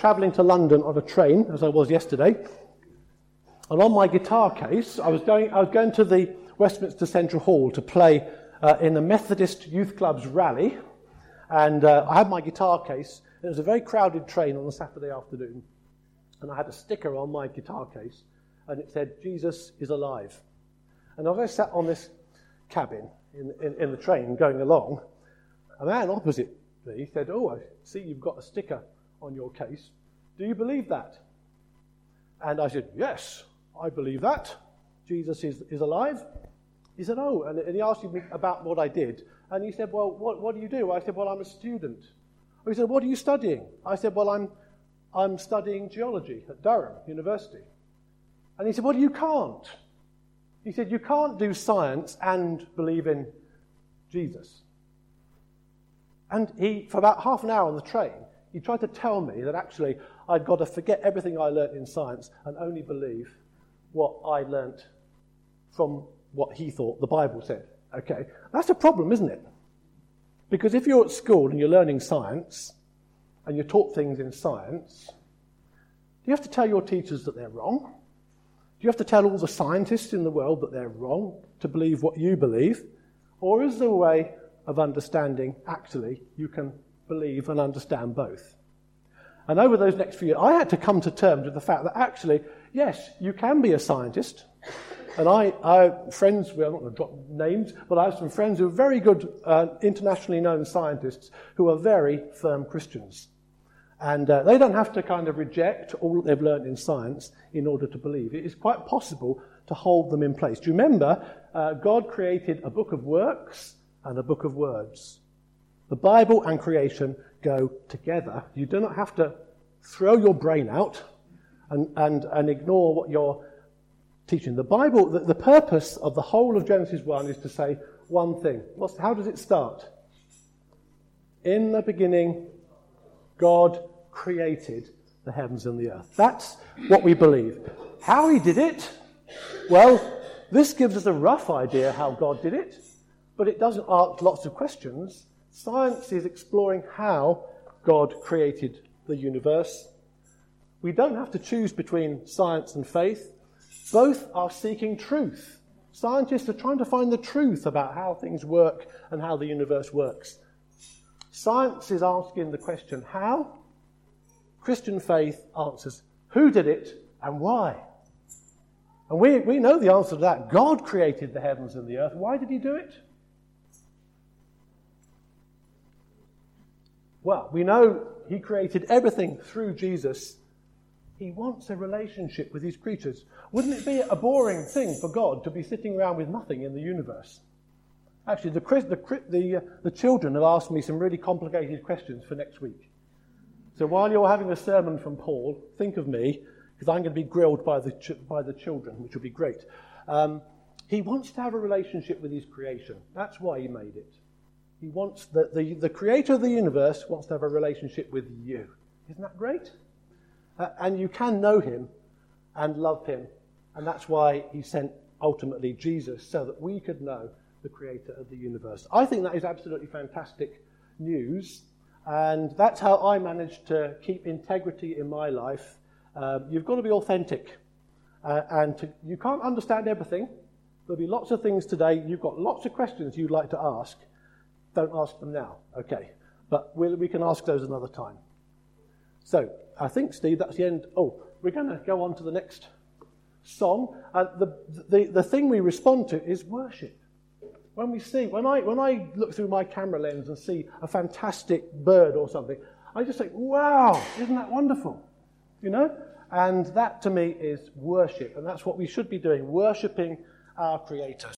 travelling to London on a train, as I was yesterday. And on my guitar case, I was going, I was going to the Westminster Central Hall to play uh, in the Methodist Youth Club's rally. And uh, I had my guitar case. It was a very crowded train on a Saturday afternoon. And I had a sticker on my guitar case, and it said, Jesus is alive. And as I sat on this cabin in, in, in the train going along, a man opposite me said, Oh, I see you've got a sticker on your case. Do you believe that? And I said, Yes, I believe that. Jesus is, is alive. He said, Oh, and, and he asked me about what I did. And he said, Well, what, what do you do? I said, Well, I'm a student. He said, What are you studying? I said, Well, I'm, I'm studying geology at Durham University. And he said, Well, you can't. He said, You can't do science and believe in Jesus. And he, for about half an hour on the train, he tried to tell me that actually I'd got to forget everything I learnt in science and only believe what I learnt from what he thought the Bible said. Okay, that's a problem, isn't it? Because if you're at school and you're learning science and you're taught things in science, do you have to tell your teachers that they're wrong? Do you have to tell all the scientists in the world that they're wrong to believe what you believe? Or is there a way of understanding, actually, you can believe and understand both. And over those next few years, I had to come to terms with the fact that actually, yes, you can be a scientist. And I, I friends, well, I'm not going to drop names, but I have some friends who are very good, uh, internationally known scientists who are very firm Christians. And uh, they don't have to kind of reject all that they've learned in science in order to believe. It is quite possible to hold them in place. Do you remember uh, God created a book of works and a book of words. The Bible and creation go together. You do not have to throw your brain out and, and, and ignore what you're teaching. The Bible, the, the purpose of the whole of Genesis 1 is to say one thing. What's, how does it start? In the beginning, God created the heavens and the earth. That's what we believe. How he did it? Well, this gives us a rough idea how God did it but it doesn't ask lots of questions. Science is exploring how God created the universe. We don't have to choose between science and faith. Both are seeking truth. Scientists are trying to find the truth about how things work and how the universe works. Science is asking the question, how? Christian faith answers, who did it and why? And we, we know the answer to that. God created the heavens and the earth. Why did he do it? Well, we know he created everything through Jesus. He wants a relationship with his creatures. Wouldn't it be a boring thing for God to be sitting around with nothing in the universe? Actually, the, the, the, uh, the children have asked me some really complicated questions for next week. So while you're having a sermon from Paul, think of me, because I'm going to be grilled by the, by the children, which will be great. Um, he wants to have a relationship with his creation. That's why he made it. He wants the, the, the creator of the universe wants to have a relationship with you. Isn't that great? Uh, and you can know him and love him. And that's why he sent ultimately Jesus, so that we could know the creator of the universe. I think that is absolutely fantastic news. And that's how I managed to keep integrity in my life. Uh, you've got to be authentic. Uh, and to, you can't understand everything. There'll be lots of things today. You've got lots of questions you'd like to ask. Don't ask them now, okay? But we'll, we can ask those another time. So, I think, Steve, that's the end. Oh, we're going to go on to the next song. And the, the, the thing we respond to is worship. When we see, when I, when I look through my camera lens and see a fantastic bird or something, I just think, wow, isn't that wonderful? You know? And that to me is worship. And that's what we should be doing, worshipping our Creator.